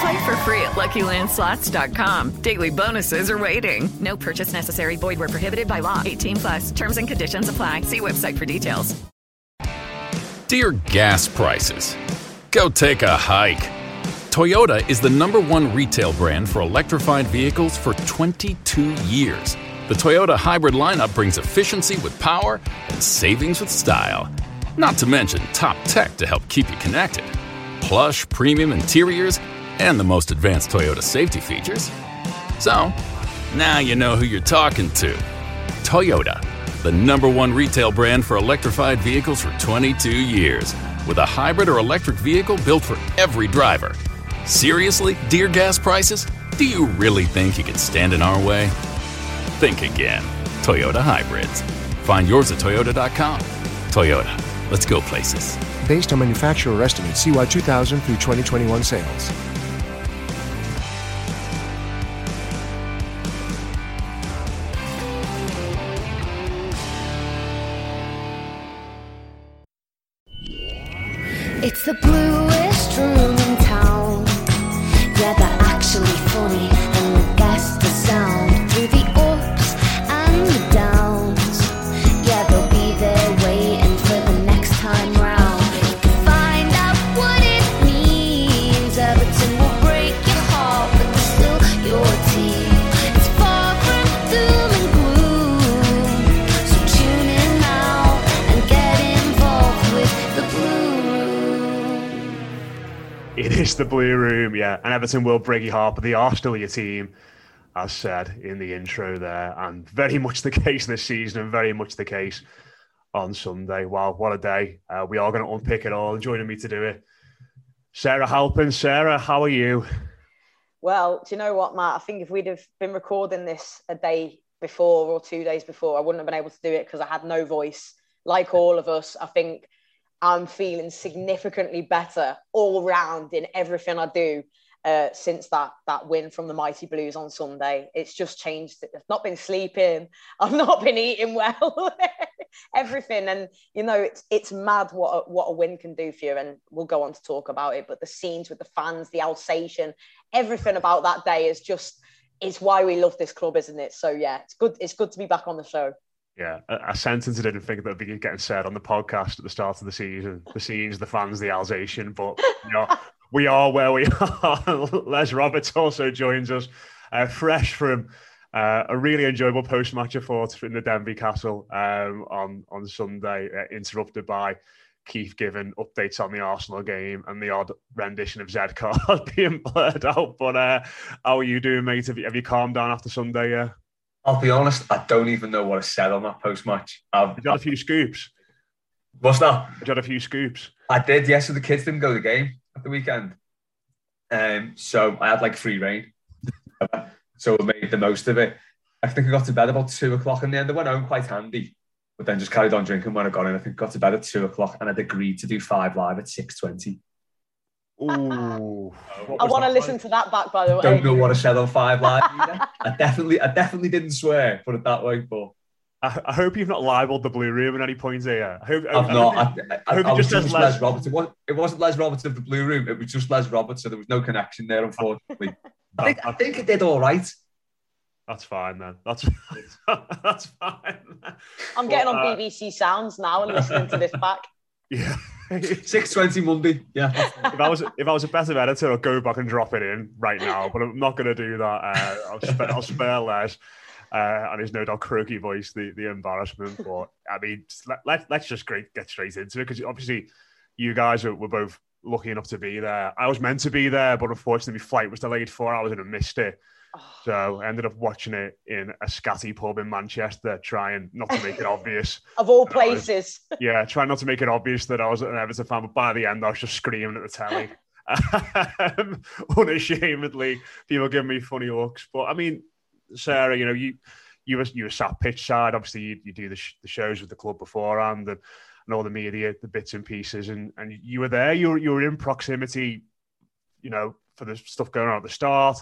Play for free at LuckyLandSlots.com. Daily bonuses are waiting. No purchase necessary. Void were prohibited by law. 18 plus. Terms and conditions apply. See website for details. Dear gas prices, go take a hike. Toyota is the number one retail brand for electrified vehicles for 22 years. The Toyota hybrid lineup brings efficiency with power and savings with style. Not to mention top tech to help keep you connected. Plush premium interiors and the most advanced Toyota safety features. So, now you know who you're talking to. Toyota, the number one retail brand for electrified vehicles for 22 years, with a hybrid or electric vehicle built for every driver. Seriously, dear gas prices? Do you really think you can stand in our way? Think again. Toyota Hybrids. Find yours at Toyota.com. Toyota, let's go places. Based on manufacturer estimates, CY 2000 through 2021 sales. Everton will break they are still your team, as said in the intro there. And very much the case this season, and very much the case on Sunday. Wow, what a day. Uh, we are going to unpick it all. Joining me to do it, Sarah Halpin. Sarah, how are you? Well, do you know what, Matt? I think if we'd have been recording this a day before or two days before, I wouldn't have been able to do it because I had no voice. Like all of us, I think I'm feeling significantly better all round in everything I do uh, since that that win from the Mighty Blues on Sunday. It's just changed. I've not been sleeping. I've not been eating well. everything, and you know, it's it's mad what a, what a win can do for you. And we'll go on to talk about it. But the scenes with the fans, the Alsatian, everything about that day is just is why we love this club, isn't it? So yeah, it's good. It's good to be back on the show. Yeah, a, a sentence I didn't think that would be getting said on the podcast at the start of the season. The scenes, the fans, the Alsatian. But you know, we are where we are. Les Roberts also joins us, uh, fresh from uh, a really enjoyable post-match I thought in the Denbigh Castle um, on on Sunday, uh, interrupted by Keith giving updates on the Arsenal game and the odd rendition of Z Cars being blurred out. But uh, how are you doing, mate? Have you, have you calmed down after Sunday? Yeah. I'll be honest, I don't even know what I said on that post match. I've you had a few scoops. What's that? You had a few scoops. I did, yes. So the kids didn't go to the game at the weekend. Um, so I had like free reign. so I made the most of it. I think I got to bed about two o'clock in the end. I went home quite handy, but then just carried on drinking when I got in. I think I got to bed at two o'clock and I'd agreed to do five live at six twenty. Ooh. I want to listen to that back, by the way. Don't know what I said on Five Live. I definitely, I definitely didn't swear, put it that way. But I, I hope you've not libelled the blue room at any point here. I hope, I've I, not. I, I, hope I, I hope I it was just says just Les. Les Roberts. It wasn't, it wasn't Les Roberts of the Blue Room. It was just Les Roberts, so there was no connection there, unfortunately. I, think, I think it did all right. That's fine, then. That's that's fine. I'm getting But, on uh, BBC Sounds now and listening to this back. Yeah. Six twenty Monday. Yeah. if I was if I was a better editor, I'd go back and drop it in right now. But I'm not going to do that. Uh, I'll, spare, I'll spare Les. Uh, and his no doubt croaky voice, the, the embarrassment. But I mean, let, let, let's just great, get straight into it because obviously you guys were, were both lucky enough to be there. I was meant to be there, but unfortunately, my flight was delayed four hours and I missed it. So I ended up watching it in a scatty pub in Manchester, trying not to make it obvious. Of all I was- places. yeah, trying not to make it obvious that I was an Everton fan, but by the end, I was just screaming at the telly. Um, unashamedly, people giving me funny looks. But I mean, Sarah, you know, you you were you were sat pitch side. Obviously, you, you do the, sh- the shows with the club beforehand and, and all the media, the bits and pieces, and and you were there. You were you were in proximity, you know, for the stuff going on at the start,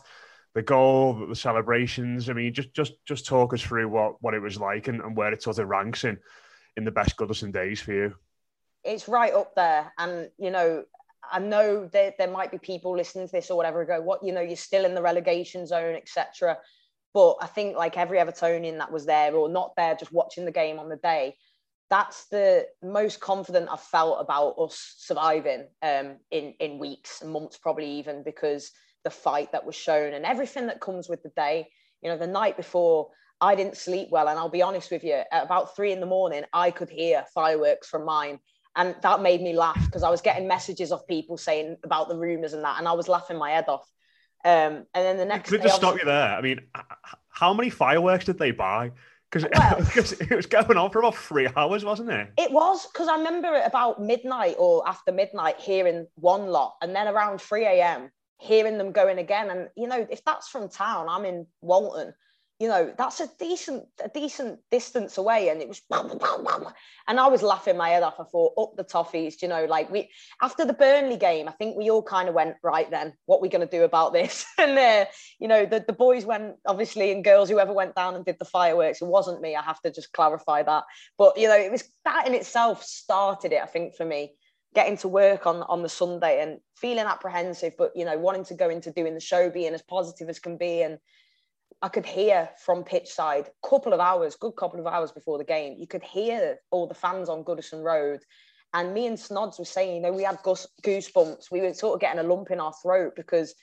the goal, the celebrations. I mean, just just just talk us through what what it was like and, and where it sort of ranks in in the best Goodison days for you. it's right up there. And you know, I know there there might be people listening to this or whatever go, what you know, you're still in the relegation zone, etc. But I think like every Evertonian that was there or not there, just watching the game on the day, that's the most confident I've felt about us surviving um, in in weeks and months, probably even because the fight that was shown and everything that comes with the day. You know, the night before, I didn't sleep well, and I'll be honest with you, at about three in the morning, I could hear fireworks from mine, and that made me laugh because I was getting messages of people saying about the rumors and that, and I was laughing my head off. Um, and then the next Could just stop you there? I mean, how many fireworks did they buy? Because it was going on for about three hours, wasn't it? It was because I remember at about midnight or after midnight hearing one lot, and then around 3 a.m. hearing them going again. And you know, if that's from town, I'm in Walton. You know, that's a decent, a decent distance away, and it was, and I was laughing my head off. I thought, up the toffees, you know, like we after the Burnley game, I think we all kind of went right then. What are we going to do about this? And uh, you know, the the boys went obviously, and girls, whoever went down and did the fireworks, it wasn't me. I have to just clarify that. But you know, it was that in itself started it. I think for me, getting to work on on the Sunday and feeling apprehensive, but you know, wanting to go into doing the show, being as positive as can be, and I could hear from pitch side, couple of hours, good couple of hours before the game, you could hear all the fans on Goodison Road. And me and Snods were saying, you know, we had goosebumps. We were sort of getting a lump in our throat because,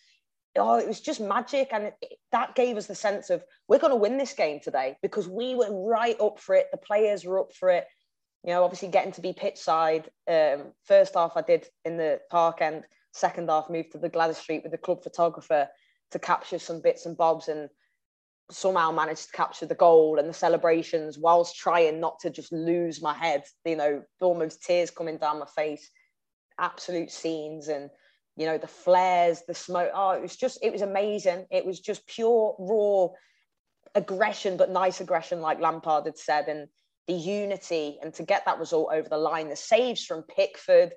oh, it was just magic. And it, that gave us the sense of, we're going to win this game today because we were right up for it. The players were up for it. You know, obviously getting to be pitch side. Um, first half I did in the park end, second half moved to the Gladys Street with the club photographer to capture some bits and bobs and somehow managed to capture the goal and the celebrations whilst trying not to just lose my head, you know, almost tears coming down my face, absolute scenes and, you know, the flares, the smoke. Oh, it was just, it was amazing. It was just pure, raw aggression, but nice aggression, like Lampard had said, and the unity and to get that result over the line, the saves from Pickford,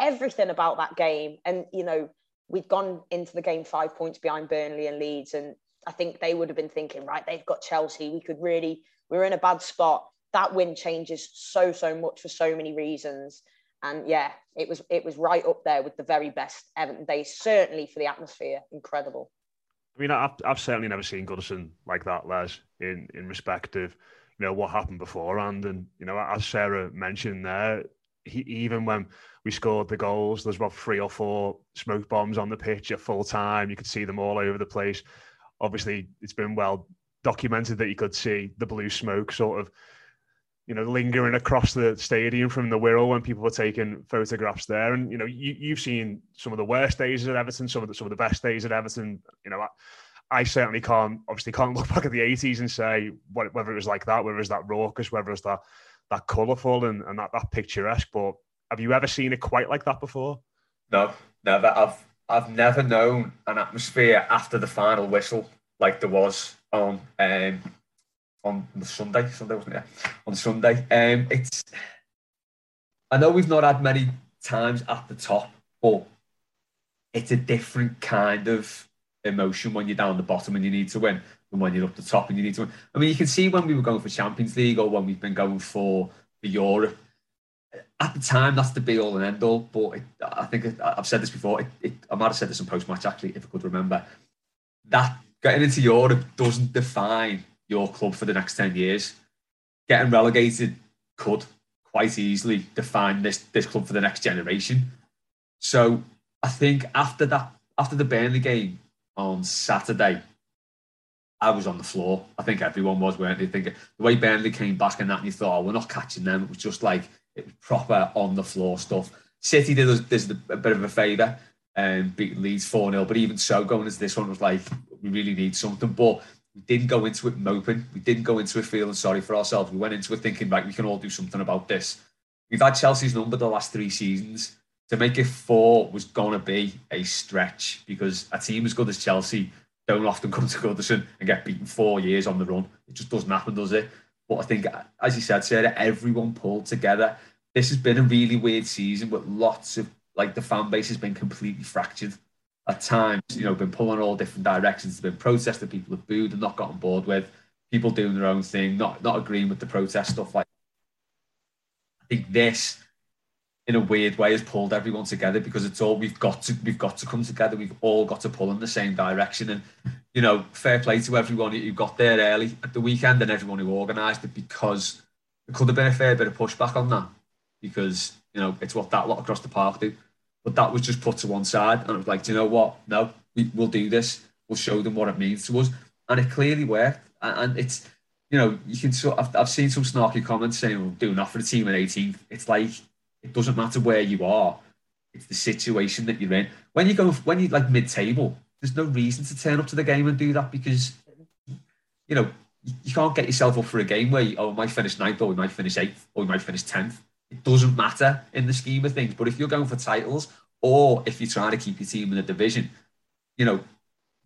everything about that game. And, you know, we'd gone into the game five points behind Burnley and Leeds. And I think they would have been thinking, right, they've got Chelsea. We could really, we're in a bad spot. That win changes so, so much for so many reasons. And yeah, it was it was right up there with the very best Everton days, certainly for the atmosphere. Incredible. I mean, I've, I've certainly never seen Goodison like that, Les, in, in respect of, you know, what happened beforehand. And, you know, as Sarah mentioned there, he, even when we scored the goals, there's about three or four smoke bombs on the pitch at full time. You could see them all over the place. Obviously, it's been well documented that you could see the blue smoke sort of, you know, lingering across the stadium from the Wirral when people were taking photographs there. And you know, you, you've seen some of the worst days at Everton, some of the some of the best days at Everton. You know, I, I certainly can't obviously can't look back at the 80s and say what, whether it was like that, whether it was that raucous, whether it was that that colourful and, and that, that picturesque. But have you ever seen it quite like that before? No, never. I've I've never known an atmosphere after the final whistle like there was on um, on the Sunday. Sunday wasn't it? On Sunday. Um, it's. I know we've not had many times at the top, but it's a different kind of emotion when you're down the bottom and you need to win. than when you're up the top and you need to. Win. I mean, you can see when we were going for Champions League or when we've been going for for Europe. At the time, that's the be all and end all. But it, I think I've said this before. It, I might have said this in post match actually, if I could remember. That getting into Europe doesn't define your club for the next ten years. Getting relegated could quite easily define this this club for the next generation. So I think after that, after the Burnley game on Saturday, I was on the floor. I think everyone was, weren't they? Thinking the way Burnley came back and that, and you thought, oh, we're not catching them. It was just like proper on the floor stuff. City did us a bit of a favour and um, beat Leeds 4 0. But even so, going into this one was like, we really need something. But we didn't go into it moping. We didn't go into it feeling sorry for ourselves. We went into it thinking, right, we can all do something about this. We've had Chelsea's number the last three seasons. To make it four was going to be a stretch because a team as good as Chelsea don't often come to Goodison and get beaten four years on the run. It just doesn't happen, does it? But I think, as you said, Sarah, everyone pulled together. This has been a really weird season with lots of, like, the fan base has been completely fractured at times, you know, been pulling all different directions. There's been protests that people have booed and not got on board with, people doing their own thing, not not agreeing with the protest stuff. Like, I think this in a weird way has pulled everyone together because it's all we've got to we've got to come together. We've all got to pull in the same direction. And you know, fair play to everyone who got there early at the weekend and everyone who organised it because there could have been a fair bit of pushback on that because you know it's what that lot across the park do. But that was just put to one side, and it was like, do you know what? No, we, will do this. We'll show them what it means to us, and it clearly worked. And it's you know you can sort. I've, I've seen some snarky comments saying, "Well, do enough for the team at 18th." It's like it doesn't matter where you are. It's the situation that you're in. When you go, when you like mid-table, there's no reason to turn up to the game and do that because, you know, you can't get yourself up for a game where you, oh, we might finish ninth or we might finish eighth or we might finish tenth. It doesn't matter in the scheme of things. But if you're going for titles or if you're trying to keep your team in the division, you know,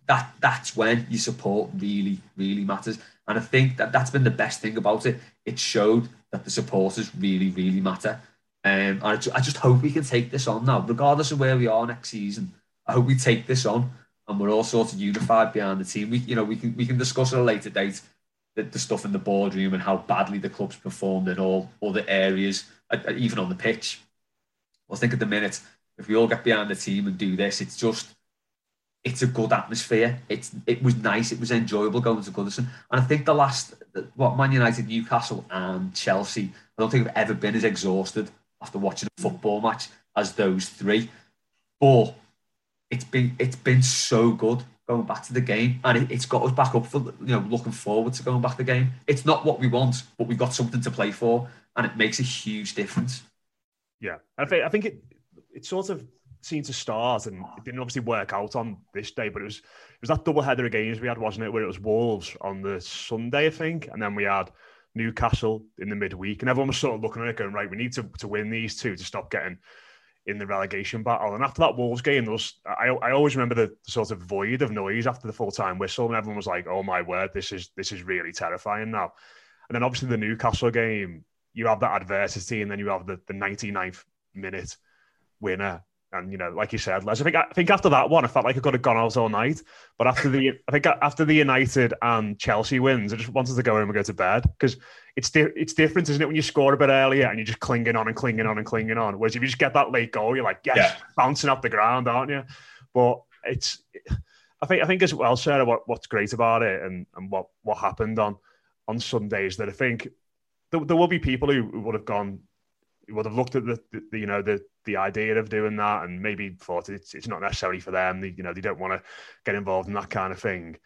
that that's when your support really, really matters. And I think that that's been the best thing about it. It showed that the supporters really, really matter. Um, I, I just hope we can take this on now, regardless of where we are next season. I hope we take this on and we're all sort of unified behind the team. We, you know, we can we can discuss at a later date the, the stuff in the boardroom and how badly the club's performed in all other areas, even on the pitch. I think at the minute, if we all get behind the team and do this, it's just it's a good atmosphere. It's it was nice. It was enjoyable going to Goodison. And I think the last what Man United, Newcastle, and Chelsea, I don't think I've ever been as exhausted after watching a football match as those three. But it's been it's been so good going back to the game, and it, has got us back up for you know looking forward to going back to the game. It's not what we want, but we've got something to play for, and it makes a huge difference. Yeah, I think I think it it sort of seemed to start, and it didn't obviously work out on this day, but it was it was that double header of games we had, wasn't it? Where it was Wolves on the Sunday, I think, and then we had Newcastle in the midweek, and everyone was sort of looking at it going, right, we need to, to win these two to stop getting in the relegation battle. And after that Wolves game, there was I, I always remember the, sort of void of noise after the full time whistle, and everyone was like, "Oh my word, this is this is really terrifying now." And then obviously the Newcastle game, you have that adversity, and then you have the, the 99th minute winner and you know, like you said, Les, I think I think after that one, I felt like I could have gone out all night. But after the, I think after the United and Chelsea wins, I just wanted to go home and go to bed because it's di- it's different, isn't it? When you score a bit earlier and you're just clinging on and clinging on and clinging on. Whereas if you just get that late goal, you're like, yes, yeah. bouncing off the ground, aren't you? But it's, I think I think as well, Sarah, what, what's great about it and and what what happened on on Sundays that I think there, there will be people who would have gone would have looked at the, the, you know the the idea of doing that and maybe thought it's it's not necessary for them. They, you know they don't want to get involved in that kind of thing.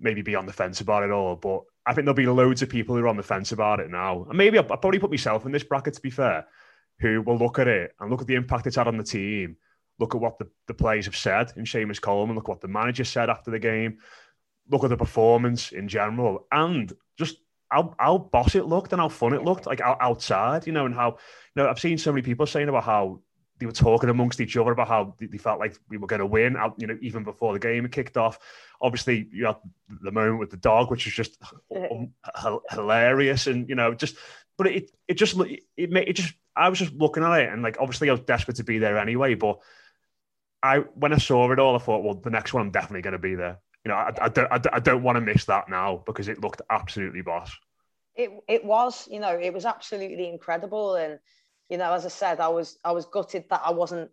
Maybe be on the fence about it all. But I think there'll be loads of people who are on the fence about it now. And maybe I'll probably put myself in this bracket to be fair, who will look at it and look at the impact it's had on the team. Look at what the, the players have said in Seamus Coleman. Look what the manager said after the game. Look at the performance in general, and just how how boss it looked and how fun it looked, like outside, you know, and how you know I've seen so many people saying about how they were talking amongst each other about how they felt like we were going to win, out, you know, even before the game kicked off. Obviously, you had the moment with the dog, which was just um, hilarious, and you know, just but it it just it made it just I was just looking at it and like obviously I was desperate to be there anyway, but I when I saw it all, I thought, well, the next one I'm definitely going to be there you know, I, I don't, I, I don't want to miss that now because it looked absolutely boss. It it was, you know, it was absolutely incredible, and you know, as I said, I was I was gutted that I wasn't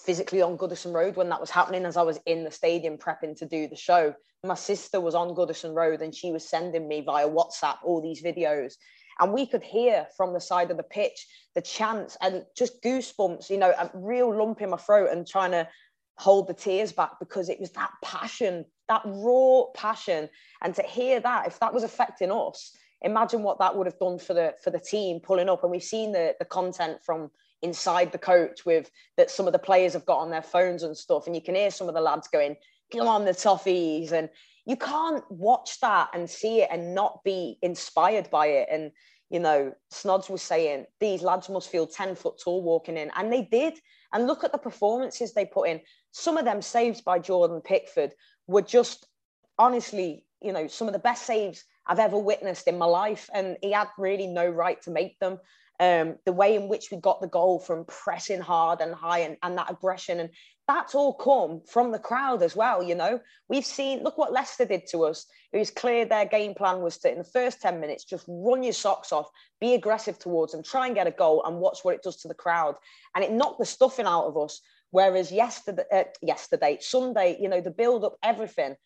physically on Goodison Road when that was happening, as I was in the stadium prepping to do the show. My sister was on Goodison Road, and she was sending me via WhatsApp all these videos, and we could hear from the side of the pitch the chants and just goosebumps, you know, a real lump in my throat, and trying to hold the tears back because it was that passion, that raw passion, and to hear that, if that was affecting us imagine what that would have done for the for the team pulling up. And we've seen the the content from inside the coach with that some of the players have got on their phones and stuff, and you can hear some of the lads going, "Come on, the toffees!" and you can't watch that and see it and not be inspired by it. And you know, Snods was saying these lads must feel 10 foot tall walking in, and they did. And look at the performances they put in. Some of them saves by Jordan Pickford were just honestly, you know, some of the best saves I've ever witnessed in my life. And he had really no right to make them. Um, the way in which we got the goal from pressing hard and high and, and that aggression. And that's all come from the crowd as well. You know, we've seen, look what Leicester did to us. It was clear their game plan was to, in the first 10 minutes, just run your socks off, be aggressive towards them, try and get a goal and watch what it does to the crowd. And it knocked the stuffing out of us. Whereas yesterday, uh, yesterday, Sunday, you know, the build up, everything,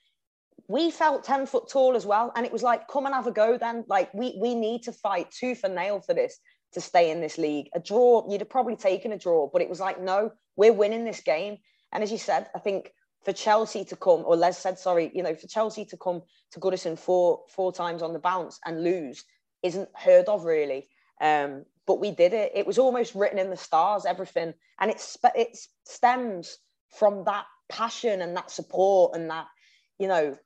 we felt 10 foot tall as well. And it was like, come and have a go then. Like, we, we need to fight tooth and nail for this to stay in this league. A draw, you'd have probably taken a draw, but it was like, no, we're winning this game. And as you said, I think for Chelsea to come, or Les said, sorry, you know, for Chelsea to come to Goodison four four times on the bounce and lose isn't heard of really. Um, but we did it. It was almost written in the stars, everything, and it's it stems from that passion and that support and that, you know,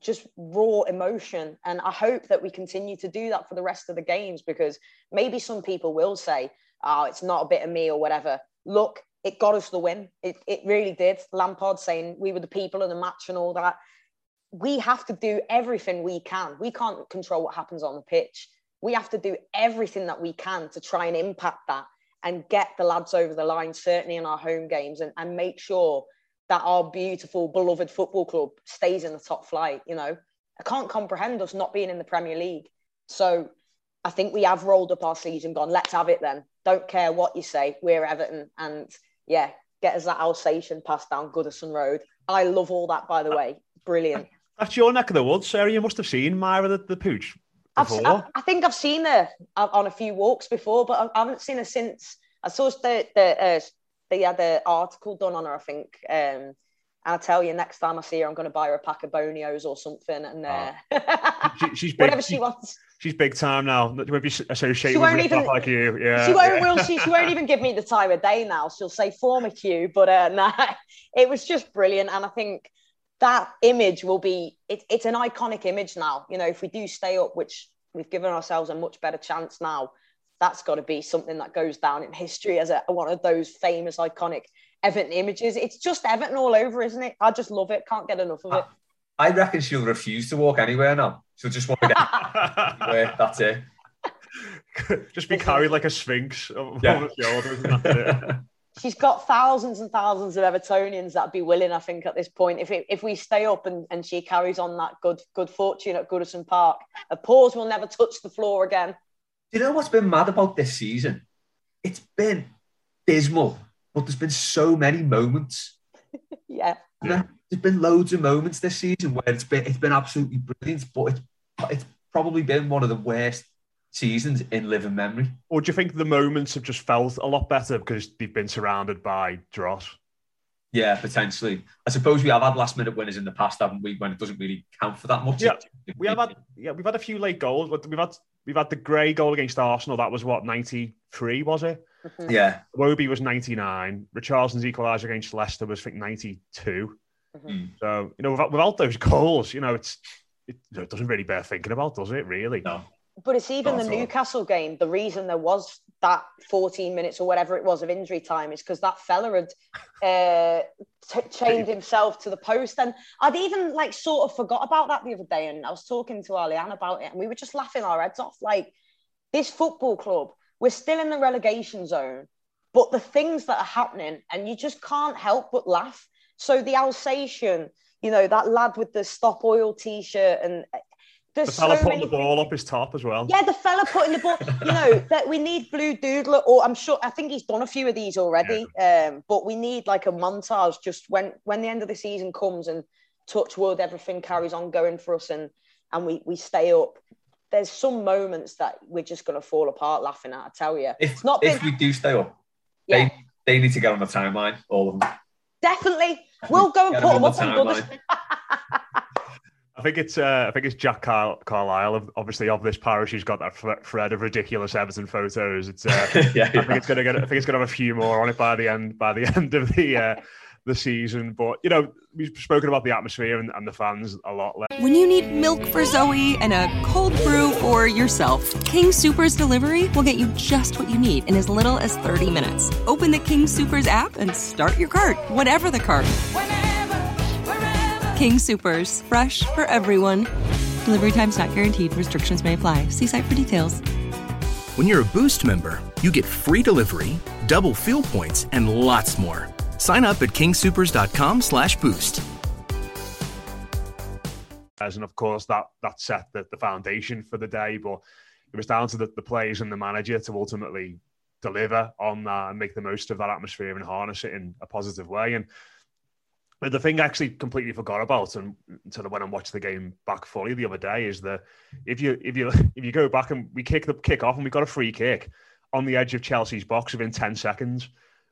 just raw emotion. And I hope that we continue to do that for the rest of the games because maybe some people will say, oh, it's not a bit of me or whatever. Look, it got us the win. It, it really did. Lampard saying we were the people of the match and all that. We have to do everything we can. We can't control what happens on the pitch. We have to do everything that we can to try and impact that and get the lads over the line, certainly in our home games, and, and make sure that our beautiful, beloved football club stays in the top flight. You know, I can't comprehend us not being in the Premier League. So I think we have rolled up our sleeves and gone, let's have it then. Don't care what you say. We're Everton. And yeah, get us that Alsatian pass down Goodison Road. I love all that, by the uh, way. Brilliant. That's your neck of the woods, Sarah. You must have seen Myra the, the Pooch. I've, I, I think I've seen her on a few walks before, but I haven't seen her since. I saw the, the uh, they had an article done on her, I think. Um, and I tell you, next time I see her, I'm going to buy her a pack of bonios or something. And uh, oh. she, she's big, whatever she wants. She's big time now. Won't be associated with even, like you. Yeah, she won't. Will she? She won't even give me the time of day now. She'll say former Q, but uh, nah, it was just brilliant. And I think that image will be. It, it's an iconic image now. You know, if we do stay up, which we've given ourselves a much better chance now that's got to be something that goes down in history as a, one of those famous iconic Everton images. It's just Everton all over, isn't it? I just love it. Can't get enough of it. I reckon she'll refuse to walk anywhere now. She'll just want to get anywhere. That's it. just be carried like a sphinx yeah. She's got thousands and thousands of Evertonians that'd be willing, I think, at this point. If it, if we stay up and, and she carries on that good good fortune at Goodison Park, a pause will never touch the floor again Do you know what's been mad about this season? It's been dismal, but there's been so many moments. yeah. There's been loads of moments this season where it's been it's been absolutely brilliant, but it's it's probably been one of the worst seasons in living memory. Or do you think the moments have just felt a lot better because they've been surrounded by dross? Yeah, potentially. I suppose we have had last minute winners in the past, haven't we? When it doesn't really count for that much. Yeah, we have had. Yeah, we've had a few late goals. We've had we've had the Gray goal against Arsenal. That was what ninety three, was it? Mm-hmm. Yeah. Wobie was ninety nine. Richarlison's equaliser against Leicester was I think ninety two. Mm-hmm. So you know, without, without, those goals, you know, it's it, it, doesn't really bear thinking about, does it? Really? No. But it's even the Newcastle game. The reason there was that 14 minutes or whatever it was of injury time is because that fella had uh, t- chained himself to the post. And I'd even like sort of forgot about that the other day. And I was talking to Alian about it, and we were just laughing our heads off. Like this football club, we're still in the relegation zone, but the things that are happening, and you just can't help but laugh. So the Alsatian, you know, that lad with the Stop Oil T-shirt, and uh, the fella so putting the ball up his top as well. Yeah, the fella putting the ball. you know that we need Blue Doodler, or I'm sure I think he's done a few of these already. Yeah. Um, but we need like a montage just when when the end of the season comes and touch wood, everything carries on going for us, and and we we stay up. There's some moments that we're just going to fall apart laughing at. I tell you, if, it's not. Been... If we do stay up, yeah. they they need to get on the timeline, all of them. Definitely, we'll go and put them, them up on the I think it's uh, I think it's Jack Car- Carlisle, obviously of this parish, who's got that thread of ridiculous Everton photos. It's uh, yeah, yeah. I think it's gonna get I think it's gonna have a few more on it by the end by the end of the uh, the season. But you know, we've spoken about the atmosphere and, and the fans a lot. When you need milk for Zoe and a cold brew for yourself, King Supers delivery will get you just what you need in as little as 30 minutes. Open the King Supers app and start your cart, whatever the cart. King Supers, fresh for everyone. Delivery times not guaranteed. Restrictions may apply. See site for details. When you're a Boost member, you get free delivery, double fuel points, and lots more. Sign up at kingsupers.com slash boost. And of course, that that set the, the foundation for the day, but it was down to the, the players and the manager to ultimately deliver on that and make the most of that atmosphere and harness it in a positive way. And the thing I actually completely forgot about, and until I went and watched the game back fully the other day, is that if you if you if you go back and we kick the kick off and we got a free kick on the edge of Chelsea's box within ten seconds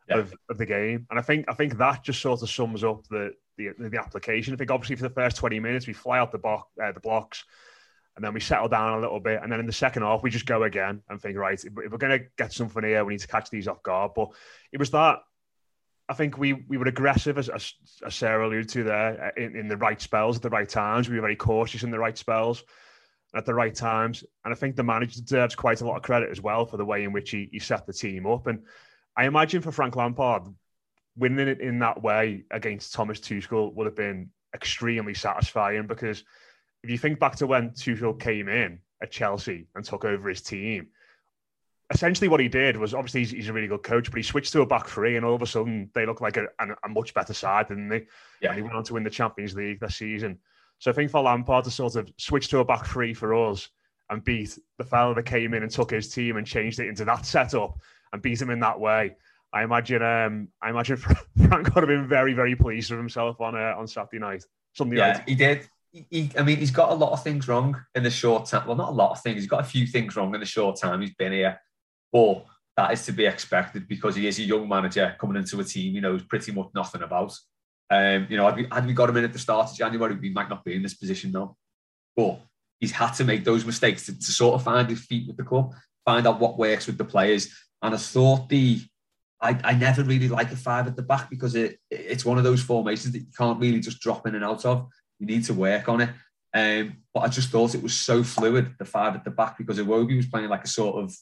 yeah. of, of the game, and I think I think that just sort of sums up the the, the application. I think obviously for the first twenty minutes we fly out the box uh, the blocks, and then we settle down a little bit, and then in the second half we just go again and think right if, if we're going to get something here, we need to catch these off guard. But it was that I think we we were aggressive, as, as, Sarah alluded to there, uh, in, in, the right spells at the right times. We were very cautious in the right spells at the right times. And I think the manager deserves quite a lot of credit as well for the way in which he, he set the team up. And I imagine for Frank Lampard, winning it in that way against Thomas Tuchel would have been extremely satisfying because if you think back to when Tuchel came in at Chelsea and took over his team, essentially what he did was obviously he's, he's, a really good coach, but he switched to a back three, and all of a sudden they look like a, a, a much better side, didn't they? Yeah. And he went on to win the Champions League this season. So I think for Lampard to sort of switch to a back three for us and beat the fella that came in and took his team and changed it into that setup and beat him in that way. I imagine, um, I imagine Frank would have been very, very pleased with himself on uh, on Saturday night. Sunday yeah, night. he did. He, I mean, he's got a lot of things wrong in the short time. Well, not a lot of things. He's got a few things wrong in the short time he's been here. But that is to be expected because he is a young manager coming into a team he knows pretty much nothing about. Um, you know, had we, had we got him in at the start of January, we might not be in this position now. But he's had to make those mistakes to, to sort of find his feet with the club, find out what works with the players. And I thought the I, I never really like a five at the back because it it's one of those formations that you can't really just drop in and out of. You need to work on it. Um, but I just thought it was so fluid, the five at the back, because Iwobi was playing like a sort of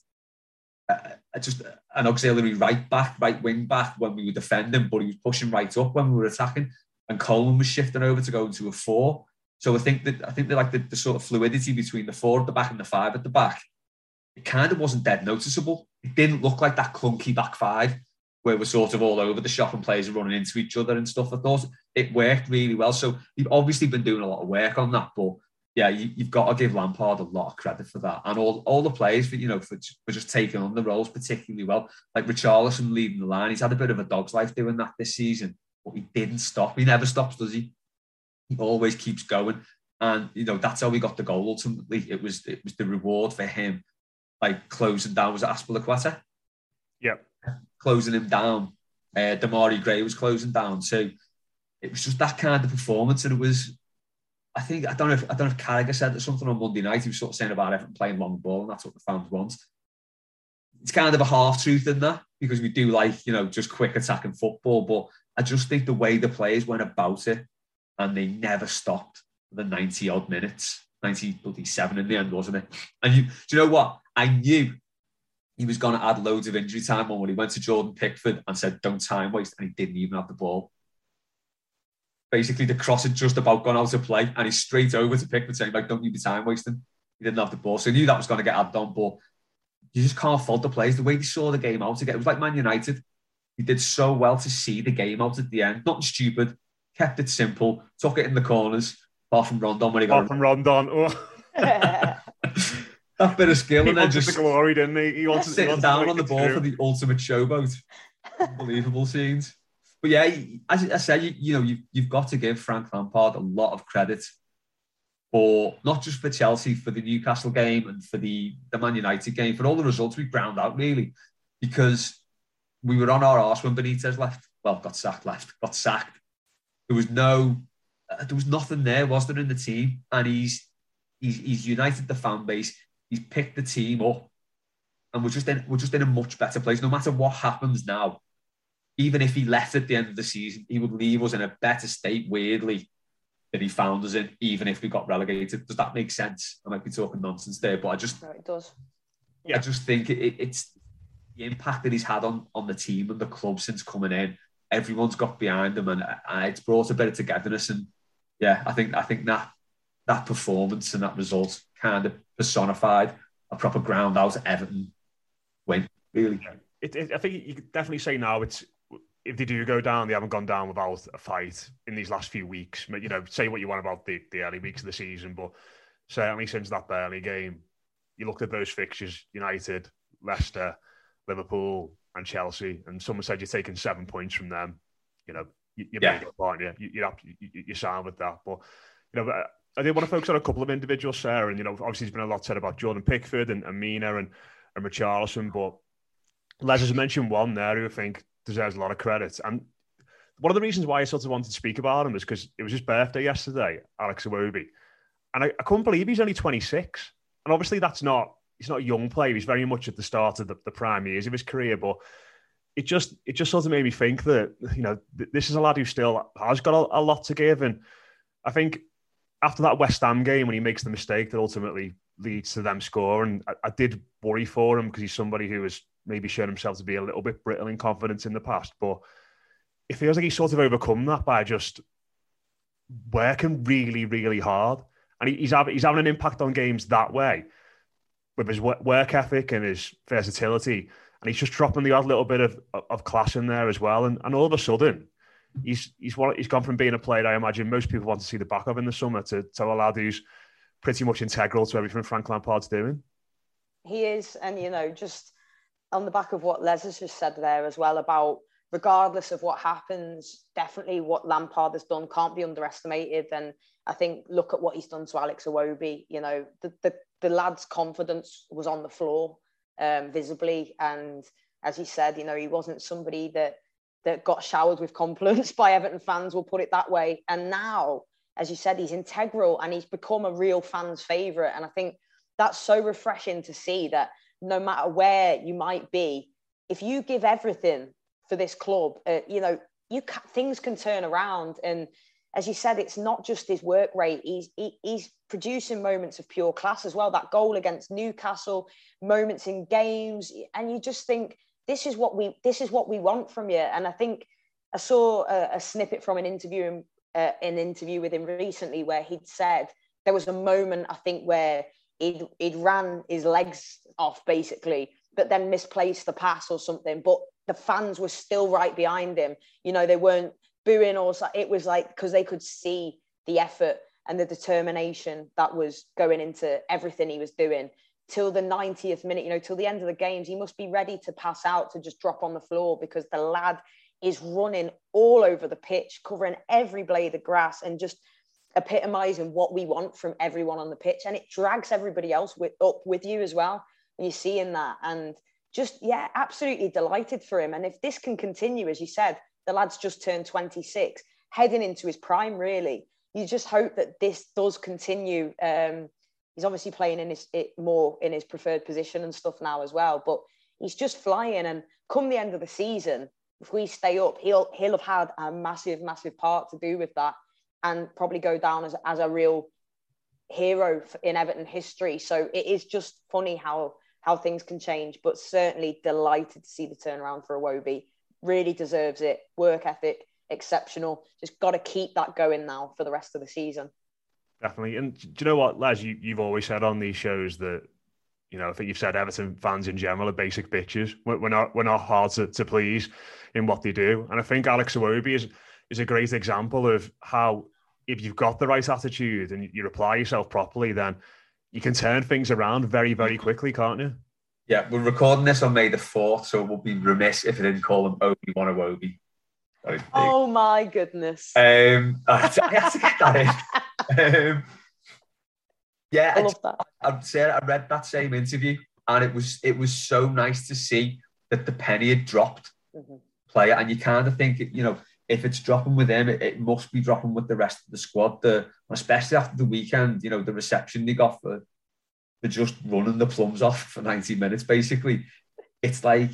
uh, just an auxiliary right back, right wing back when we were defending, but he was pushing right up when we were attacking. And Coleman was shifting over to go into a four. So I think that I think that like the, the sort of fluidity between the four at the back and the five at the back, it kind of wasn't dead noticeable. It didn't look like that clunky back five where we're sort of all over the shop and players are running into each other and stuff. I thought it worked really well. So you've obviously been doing a lot of work on that, but yeah, you, have got to give Lampard a lot of credit for that, and all, all the players for you know for, for just taking on the roles particularly well. Like Richarlison leading the line, he's had a bit of a dog's life doing that this season, but he didn't stop. He never stops, does he? He always keeps going, and you know that's how we got the goal. Ultimately, it was it was the reward for him, like closing down was Azpilicueta. Yeah, closing him down. Uh, Demarai Gray was closing down too. It was just that kind of performance, and it was I think I don't know if I don't know if Carragher said that something on Monday night. He was sort of saying about Everton playing long ball, and that's what the fans want. It's kind of a half truth in that because we do like you know just quick attacking football, but I just think the way the players went about it and they never stopped the ninety odd minutes, ninety seven in the end, wasn't it? And you, do you know what? I knew he was going to add loads of injury time on when he went to Jordan Pickford and said, "Don't time waste," and he didn't even have the ball basically the cross had just about gone out of play and he's straight over to Pickford saying, like, don't need the time wasting. He didn't have the ball. So he knew that was going to get added on, but you just can't fault the players. The way they saw the game out again, it was like Man United. He did so well to see the game out at the end. Not stupid, kept it simple, took it in the corners, apart from Rondon when he got Apart from Rondon, oh. that bit of skill, he and then just the glory, didn't he? He wanted, he sitting wanted to down on the ball through. for the ultimate showboat. Unbelievable scenes. But yeah, as I said, you, you know, you've, you've got to give Frank Lampard a lot of credit for not just for Chelsea, for the Newcastle game and for the, the Man United game, for all the results we ground out, really, because we were on our arse when Benitez left. Well, got sacked, left, got sacked. There was no, uh, there was nothing there, was there, in the team? And he's, he's, he's united the fan base. He's picked the team up, and we're just in, we're just in a much better place. No matter what happens now, even if he left at the end of the season, he would leave us in a better state, weirdly, than he found us in, even if we got relegated. Does that make sense? I might be talking nonsense there, but I just, No, it does. I just think it, it's the impact that he's had on, on the team and the club since coming in. Everyone's got behind him, and, and it's brought a bit of togetherness. And yeah, I think I think that that performance and that result kind of personified a proper ground out of Everton win. Really, it, it, I think you could definitely say now it's if they do go down, they haven't gone down without a fight in these last few weeks. But, You know, say what you want about the, the early weeks of the season, but certainly since that Burnley game, you looked at those fixtures: United, Leicester, Liverpool, and Chelsea, and someone said you're taking seven points from them. You know, you, you're Yeah. up, aren't you? you you're, you, you- you're sound with that, but you know. I did want to focus on a couple of individuals, Sarah, and you know, obviously there's been a lot said about Jordan Pickford and, and Mina and, and Richarlison, but Les has mentioned one there who I think deserves a lot of credit. And one of the reasons why I sort of wanted to speak about him is because it was his birthday yesterday, Alex Iwobi. And I, I couldn't believe he's only 26. And obviously that's not he's not a young player. He's very much at the start of the, the prime years of his career. But it just it just sort of made me think that, you know, th- this is a lad who still has got a, a lot to give. And I think after that West Ham game, when he makes the mistake that ultimately leads to them scoring, I, I did worry for him because he's somebody who has maybe shown himself to be a little bit brittle in confidence in the past. But it feels like he's sort of overcome that by just working really, really hard. And he's, having, he's having an impact on games that way with his work ethic and his versatility. And he's just dropping the odd little bit of, of class in there as well. And, and all of a sudden, he's he's he's gone from being a player I imagine most people want to see the back of in the summer to, to a lad who's pretty much integral to everything Frank Lampard's doing. He is, and you know, just on the back of what Les has just said there as well about regardless of what happens, definitely what Lampard has done can't be underestimated. And I think look at what he's done to Alex Iwobi. You know, the the, the lad's confidence was on the floor um, visibly, and as he said, you know, he wasn't somebody that that got showered with compliments by Everton fans. We'll put it that way. And now, as you said, he's integral and he's become a real fan's favourite. And I think that's so refreshing to see that no matter where you might be, if you give everything for this club, uh, you know, you things can turn around. And as you said, it's not just his work rate. He's he, he's producing moments of pure class as well. That goal against Newcastle, moments in games, and you just think this is what we this is what we want from you. And I think I saw a, a snippet from an interview uh, an interview with him recently where he'd said there was a moment I think where he'd, he'd ran his legs off basically, but then misplaced the pass or something. But the fans were still right behind him. You know, they weren't booing or it was like because they could see the effort and the determination that was going into everything he was doing till the 90th minute, you know, till the end of the games. He must be ready to pass out to just drop on the floor because the lad is running all over the pitch, covering every blade of grass and just epitomizing what we want from everyone on the pitch. And it drags everybody else with, up with you as well. And you're seeing that. And just, yeah, absolutely delighted for him. And if this can continue, as you said, the lad's just turned 26, heading into his prime, really. You just hope that this does continue. Um, he's obviously playing in his it more in his preferred position and stuff now as well. But he's just flying. And come the end of the season, if we stay up, he'll he'll have had a massive, massive part to do with that, and probably go down as as a real hero in Everton history. So it is just funny how how things can change, but certainly delighted to see the turnaround for Iwobi. Really deserves it. Work ethic, exceptional. Just got to keep that going now for the rest of the season. Definitely. And do you know what, Les? You, you've always said on these shows that, you know, I think you've said Everton fans in general are basic bitches. We're, not we're not hard to, to please in what they do. And I think Alex Iwobi is is a great example of how if you've got the right attitude and you apply yourself properly, then you can turn things around very, very quickly, can't you? Yeah, we're recording this on May the 4th, so it would be remiss if I didn't call him Obi-Wan Iwobi. Oh my goodness. Um, I had to get that in. Um, yeah, I love that. I'd say I read that same interview, and it was it was so nice to see that the penny had dropped Mm-hmm. player, and you kind of think, you know, if it's dropping with him, it, it must be dropping with the rest of the squad. The especially after the weekend, you know, the reception they got for for just running the plums off for 90 minutes, basically. It's like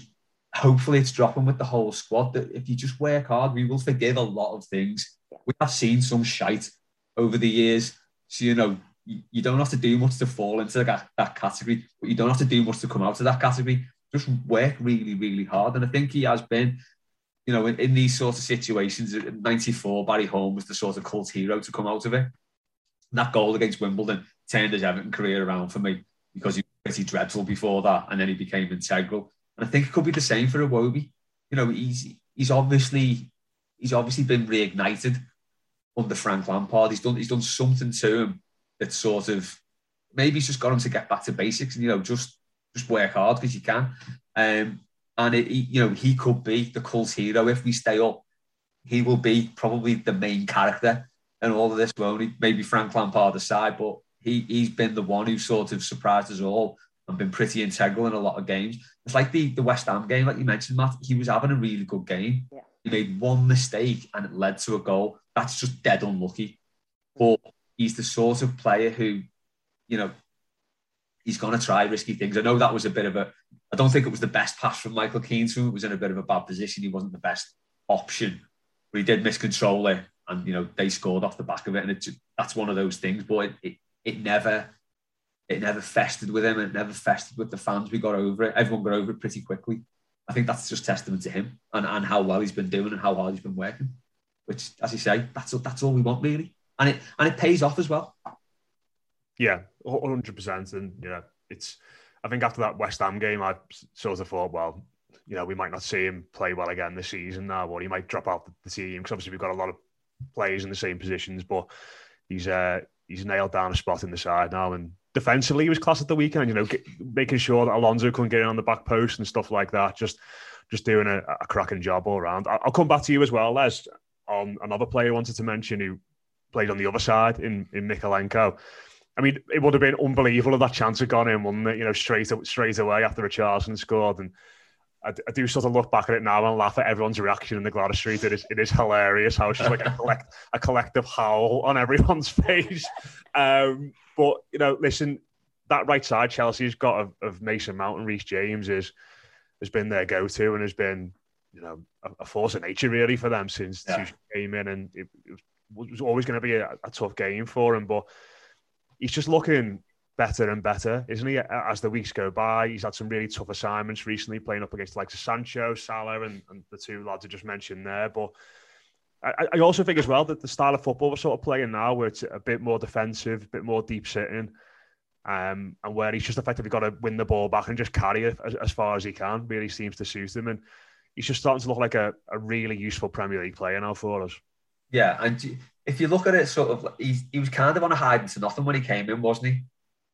hopefully it's dropping with the whole squad that if you just work hard, we will forgive a lot of things. We have seen some shite over the years. So, you know, you, you don't have to do much to fall into that, that category, but you don't have to do much to come out of that category. Just work really, really hard. And I think he has been, you know, in, in these sort of situations, in 94, Barry Horne was the sort of cult hero to come out of it. That goal against Wimbledon turned his Everton career around for me because he was pretty dreadful before that and then he became integral. And I think it could be the same for Iwobi. You know, he's he's obviously he's obviously been reignited under Frank Lampard. He's done he's done something to him that sort of maybe he's just got him to get back to basics and you know just just work hard because you can. Um, and it, you know he could be the cult hero if we stay up. He will be probably the main character and all of this. Won't he? Maybe Frank Lampard aside, but he he's been the one who sort of surprised us all and been pretty integral in a lot of games. It's like the, the West Ham game, like you mentioned, Matt. He was having a really good game. Yeah. He made one mistake and it led to a goal. That's just dead unlucky. But he's the sort of player who, you know, he's going to try risky things. I know that was a bit of a, I don't think it was the best pass from Michael Keane to him. It was in a bit of a bad position. He wasn't the best option, but he did miscontrol it. And, you know, they scored off the back of it. And it, that's one of those things. But it, it, it never, it never festered with him. It never festered with the fans. We got over it. Everyone got over it pretty quickly. I think that's just testament to him and, and how well he's been doing and how hard he's been working. Which, as you say, that's that's all we want really, and it and it pays off as well. Yeah, hundred percent, and yeah, it's. I think after that West Ham game, I sort of thought, well, you know, we might not see him play well again this season now, or he might drop out the team because obviously we've got a lot of players in the same positions, but he's uh, he's nailed down a spot in the side now, and defensively he was class at the weekend. You know, get, making sure that Alonso couldn't get in on the back post and stuff like that. Just just doing a, a cracking job all around. I'll come back to you as well, Les, on another player I wanted to mention who played on the other side in in Mykolenko. I mean, it would have been unbelievable if that chance had gone in, wouldn't it? You know, straight straight away after Richarlison scored. And I, I, do sort of look back at it now and laugh at everyone's reaction in the Gwladys Street. It is it is hilarious how it's just like a, collect, a collective howl on everyone's face. Um, but you know, listen, that right side Chelsea's got of, of Mason Mount and Reece James is has been their go to and has been you know a, a, force of nature really for them since yeah. Came in, and it, it was always going to be a, a tough game for him, but he's just looking better and better, isn't he? As the weeks go by, he's had some really tough assignments recently, playing up against like Sancho, Salah, and, and, the two lads I just mentioned there. But I, I, also think as well that the style of football we're sort of playing now, where it's a bit more defensive, a bit more deep sitting, um, and where he's just effectively got to win the ball back and just carry it as, as, far as he can, really seems to suit him. And he's just starting to look like a, a really useful Premier League player now for us. Yeah, and if you look at it, sort of, he, he was kind of on a hiding to nothing when he came in, wasn't he?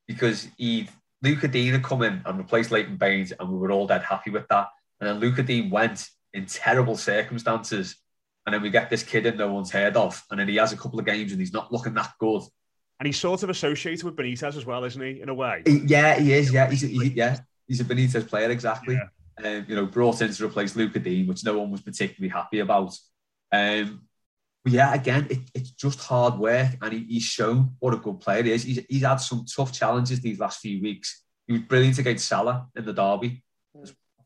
Because he Lucas Digne had come in and replaced Leighton Baines, and we were all dead happy with that. And then Lucas Digne went in terrible circumstances, and then we get this kid in no one's heard of, and then he has a couple of games and he's not looking that good. And he's sort of associated with Benitez as well, isn't he? In a way. He, yeah, he is. Yeah, he's a, he, yeah, he's a Benitez player exactly. Yeah. Um, you know, brought in to replace Lucas Digne, which no one was particularly happy about. Um, but yeah, again, it, it's just hard work, and he, he's shown what a good player he is. He's, he's had some tough challenges these last few weeks. He was brilliant against Salah in the derby.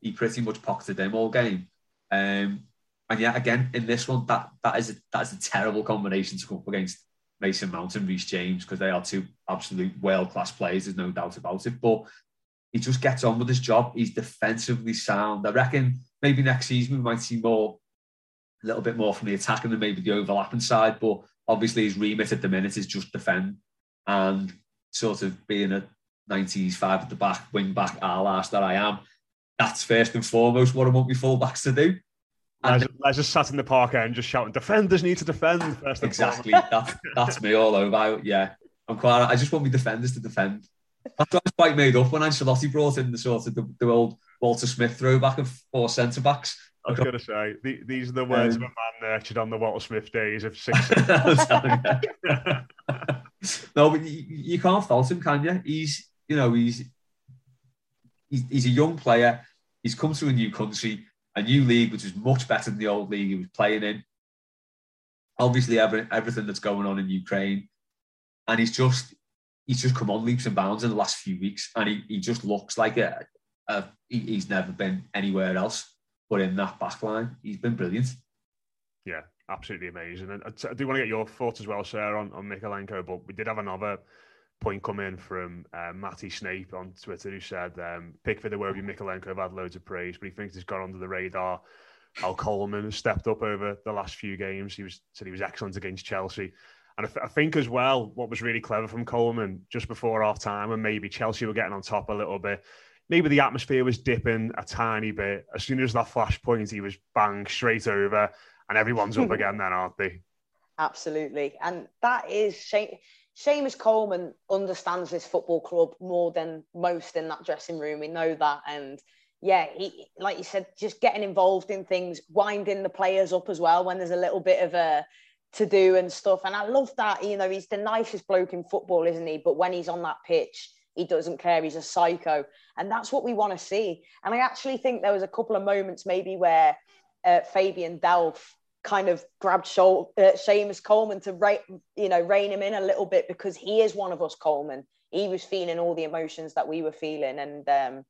He pretty much pocketed him all game. Um, and yeah, again, in this one, that that is a, that is a terrible combination to come up against Mason Mount and Reece James because they are two absolute world class players. There's no doubt about it. But he just gets on with his job. He's defensively sound. I reckon maybe next season we might see more a little bit more from the attacking than maybe the overlapping side. But obviously, his remit at the minute is just defend and sort of being a 90s five at the back, wing back, our last that I am. That's first and foremost what I want my fullbacks to do. Les, Les just sat in the park and just shouting, "Defenders need to defend." First and Exactly. that's that's me all over. I- yeah, I'm quite. I just want my defenders to defend. That's why I was quite made up when Ancelotti brought in the sort of the, the old Walter Smith throwback of four centre backs. I was going to say the, these are the words Um, of a man nurtured on the Walter Smith days of six. No, but you, you can't fault him, can you? He's, you know, he's, he's he's a young player. He's come to a new country, a new league, which is much better than the old league he was playing in. Obviously, every, everything that's going on in Ukraine, and he's just he's just come on leaps and bounds in the last few weeks, and he, he just looks like a, a he, he's never been anywhere else but in that back line. He's been brilliant. Yeah, absolutely amazing. And I t- I do want to get your thoughts as well, sir, on, on Mykolenko. But we did have another point come in from uh, Matty Snape on Twitter who said um, Pickford and Iwobi Mykolenko have had loads of praise, but he thinks he's gone under the radar. Al Coleman has stepped up over the last few games. He was said he was excellent against Chelsea. And I, th- I think as well, what was really clever from Coleman just before half time, and maybe Chelsea were getting on top a little bit. Maybe the atmosphere was dipping a tiny bit. As soon as that flashpoint, he was bang straight over, and everyone's up again. Then, aren't they? Absolutely. And that is Shane. Seamus Coleman understands this football club more than most in that dressing room. We know that. And yeah, he, like you said, just getting involved in things, winding the players up as well when there's a little bit of a to do and stuff. And I love that. You know, he's the nicest bloke in football, isn't he? But when he's on that pitch, he doesn't care. He's a psycho. And that's what we want to see. And I actually think there was a couple of moments maybe where uh, Fabian Delph kind of grabbed Shol- uh, Seamus Coleman to rate, you know, rein him in a little bit because he is one of us, Coleman. He was feeling all the emotions that we were feeling, and um,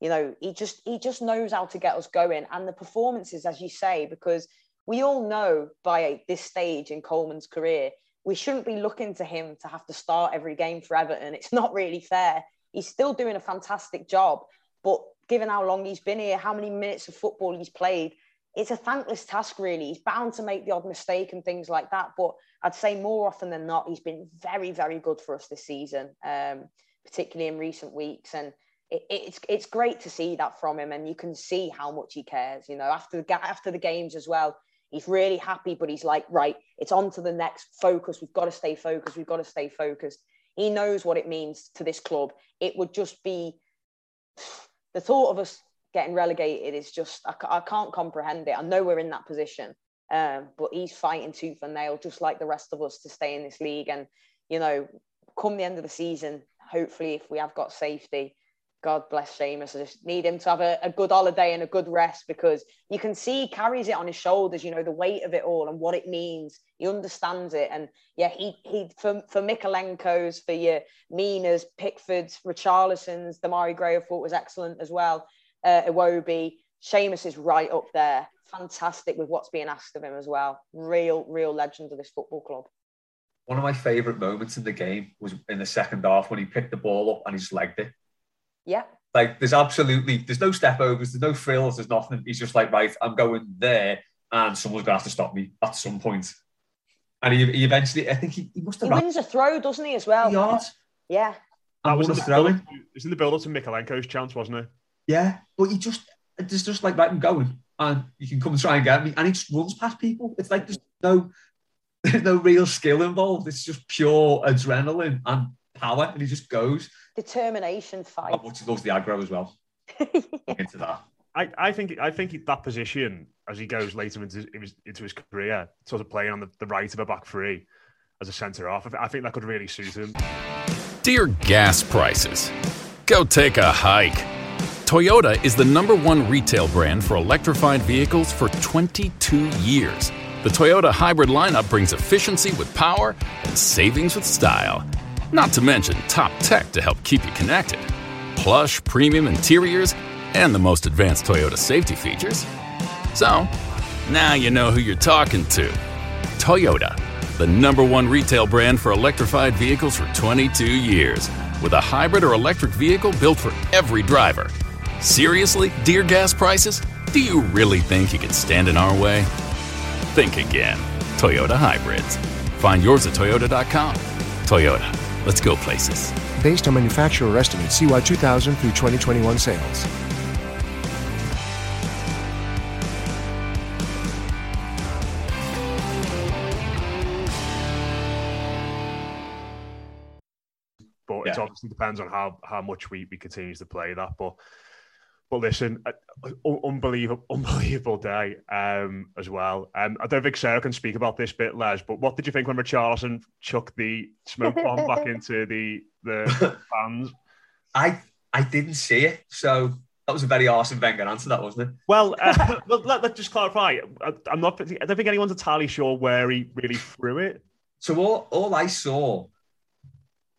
you know, he just he just knows how to get us going. And the performances, as you say, because we all know by this stage in Coleman's career, we shouldn't be looking to him to have to start every game for Everton. It's not really fair. He's still doing a fantastic job, but given how long he's been here, how many minutes of football he's played, it's a thankless task, really. He's bound to make the odd mistake and things like that. But I'd say more often than not, he's been very, very good for us this season, um, particularly in recent weeks. And it, it's it's great to see that from him, and you can see how much he cares. You know, after the after the games as well, he's really happy. But he's like, right, it's on to the next focus. We've got to stay focused. We've got to stay focused. He knows what it means to this club. It would just be the thought of us getting relegated is just I, I can't comprehend it. I know we're in that position, um, but he's fighting tooth and nail, just like the rest of us, to stay in this league. And you know, come the end of the season, hopefully, if we have got safety, God bless Seamus. I just need him to have a, a good holiday and a good rest because you can see he carries it on his shoulders. You know the weight of it all and what it means. He understands it, and yeah, he he for for Mykolenko's, for your Minas, Pickfords, Richarlison's, Demarai Gray I thought was excellent as well uh, Iwobi. Seamus is right up there. Fantastic with what's being asked of him as well. Real, real legend of this football club. One of my favourite moments in the game was in the second half when he picked the ball up and he just legged it. Yeah. Like there's absolutely there's no step overs, there's no frills, there's nothing. He's just like, right, I'm going there and someone's gonna have to stop me at some point. And he, he eventually I think he, he must He have wins a throw, doesn't he, as well? He. Yeah. That was in the throw-in. build- it was in the build-up to Mykolenko's chance, wasn't it? Yeah, but he just it's just like right, I'm going, and you can come and try and get me, and he just runs past people. It's like there's no there's no real skill involved. It's just pure adrenaline and power, and he just goes. Determination fight. How much he loves the aggro as well. Into that. I, I think I think that position as he goes later into his, into his career, sort of playing on the, the right of a back three as a centre half, I think that could really suit him. Dear gas prices, go take a hike. Toyota is the number one retail brand for electrified vehicles for 22 years. The Toyota hybrid lineup brings efficiency with power and savings with style. Not to mention top tech to help keep you connected. Plush premium interiors and the most advanced Toyota safety features. So, now you know who you're talking to. Toyota, the number one retail brand for electrified vehicles for 22 years, with a hybrid or electric vehicle built for every driver. Seriously, dear gas prices? Do you really think you could stand in our way? Think again. Toyota Hybrids. Find yours at Toyota.com. Toyota, Let's go places. Based on manufacturer estimates, CY 2000 through 2021 sales. But yeah. it obviously depends on how, how much we, we continue to play that. But but listen, uh, unbelievable, unbelievable day um, as well. Um, I don't think Sarah can speak about this bit, Les. But what did you think when Richarlison chucked the smoke bomb back into the the fans? I I didn't see it, so that was a very Arsene Wenger answer, that wasn't it? Well, uh, well let, let's just clarify. I, I'm not. I don't think anyone's entirely sure where he really threw it. So all, all I saw,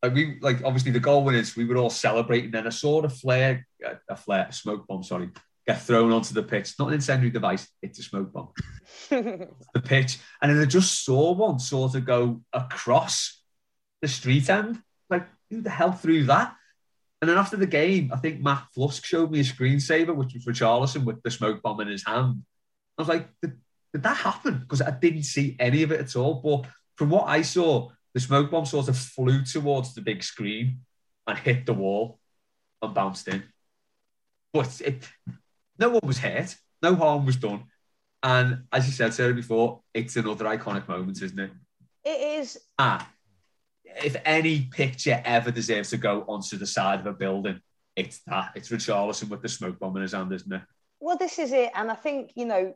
like we like obviously the goal winners, we were all celebrating. Then I saw the flare, uh, a flare, a smoke bomb, sorry, get thrown onto the pitch. Not an incendiary device, it's a smoke bomb. the pitch, and then I just saw one sort of go across the street end. Like who the hell threw that? And then after the game, I think Matt Flusk showed me a screensaver, which was for Richarlison with the smoke bomb in his hand. I was like, did, did that happen? Because I didn't see any of it at all. But from what I saw, the smoke bomb sort of flew towards the big screen and hit the wall and bounced in. But it, no one was hurt, no harm was done. And as you said, Sarah, before, it's another iconic moment, isn't it? It is. Ah, if any picture ever deserves to go onto the side of a building, it's that. It's Richarlison with the smoke bomb in his hand, isn't it? Well, this is it. And I think, you know,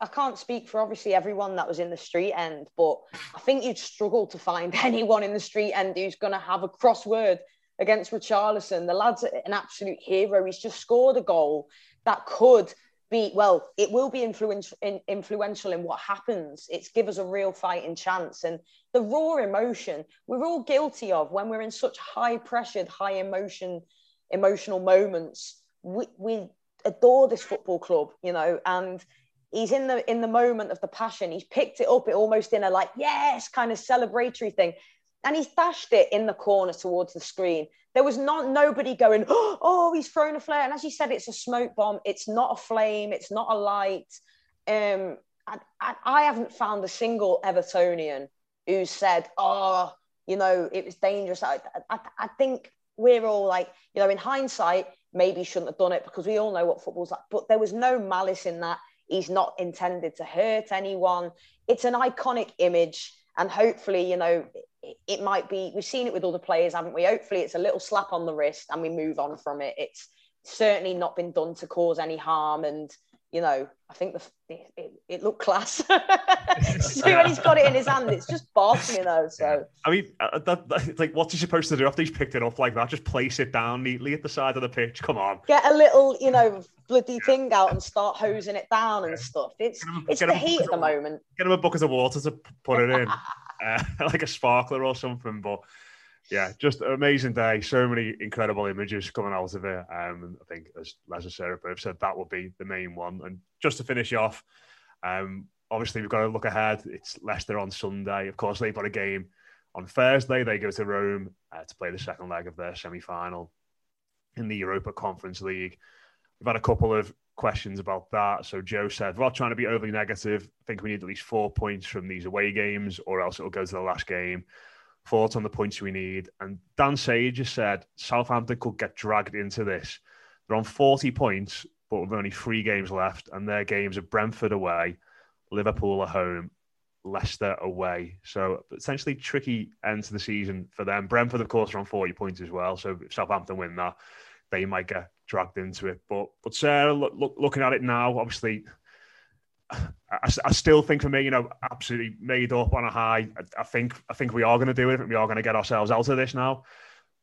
I can't speak for obviously everyone that was in the street end, but I think you'd struggle to find anyone in the street end who's going to have a crossword against Richarlison. The lad's an absolute hero. He's just scored a goal that could be, well, it will be influential in, influential in what happens. It's give us a real fighting chance. And the raw emotion we're all guilty of when we're in such high pressured, high emotion, emotional moments. We, we adore this football club, you know, and he's in the in the moment of the passion. He's picked it up, it almost in a like yes kind of celebratory thing, and he's dashed it in the corner towards the screen. There was not nobody going, oh, he's thrown a flare. And as you said, it's a smoke bomb. It's not a flame. It's not a light. Um, I, I, I haven't found a single Evertonian who said, oh, you know, it was dangerous. I, I, I think we're all like, you know, in hindsight, maybe shouldn't have done it because we all know what football's like. But there was no malice in that. He's not intended to hurt anyone. It's an iconic image. And hopefully, you know, it, might be, we've seen it with other players, haven't we? Hopefully, it's a little slap on the wrist and we move on from it. It's certainly not been done to cause any harm. And, you know, I think the, it, it, it looked class. so when he's got it in his hand, it's just boss, you know. So I mean, uh, that, that, like, what's he supposed to do after he's picked it up like that? Just place it down neatly at the side of the pitch. Come on. get a little, you know, bloody thing out and start hosing it down and stuff. It's it's get the heat at the moment. Get him a bucket of water to put it in, uh, like a sparkler or something. But yeah, just an amazing day. So many incredible images coming out of it. Um, I think, as Les and Sarah both said, that will be the main one. And just to finish off, um, obviously we've got to look ahead. It's Leicester on Sunday. Of course, they've got a game on Thursday. They go to Rome uh, to play the second leg of their semi-final in the Europa Conference League. We've had a couple of questions about that. So Joe said, "We're not trying to be overly negative. I think we need at least four points from these away games, or else it'll go to the last game." Thoughts on the points we need? And Dan Sage has said Southampton could get dragged into this. They're on 40 points, but with only three games left, and their games are Brentford away, Liverpool at home, Leicester away. So essentially tricky end to the season for them. Brentford, of course, are on 40 points as well. So if Southampton win that, they might get dragged into it. But but Sarah, look, look, looking at it now, obviously, I, I still think for me, you know, absolutely made up on a high. I, I think I think we are going to do it. We are going to get ourselves out of this now.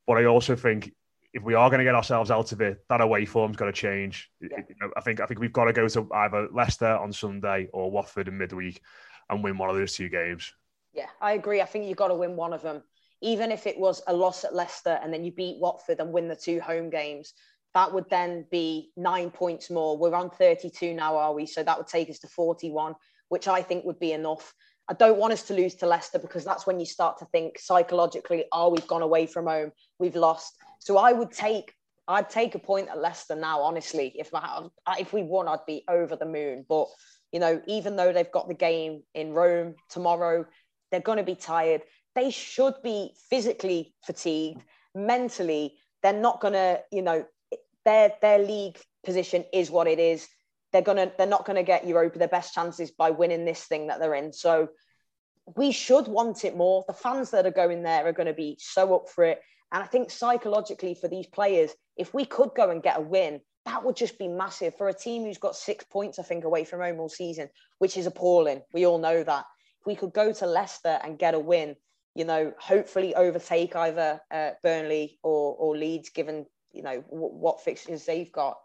But I also think if we are going to get ourselves out of it, that away form's got to change. You know, I think I think we've got to go to either Leicester on Sunday or Watford in midweek and win one of those two games. Yeah, I agree. I think you've got to win one of them. Even if it was a loss at Leicester and then you beat Watford and win the two home games, that would then be nine points more. We're on 32 now, are we? So that would take us to 41, which I think would be enough. I don't want us to lose to Leicester because that's when you start to think psychologically, oh, we've gone away from home, we've lost. So I would take, I'd take a point at Leicester now. Honestly, if if we won, I'd be over the moon. But you know, even though they've got the game in Rome tomorrow, they're going to be tired. They should be physically fatigued, mentally. They're not going to, you know, their their league position is what it is. They're gonna they're not gonna get Europa their best chances by winning this thing that they're in. So we should want it more. The fans that are going there are going to be so up for it. And I think psychologically for these players, if we could go and get a win, that would just be massive for a team who's got six points, I think, away from home all season, which is appalling. We all know that. If we could go to Leicester and get a win, you know, hopefully overtake either uh, Burnley or, or Leeds, given you know w- what fixtures they've got.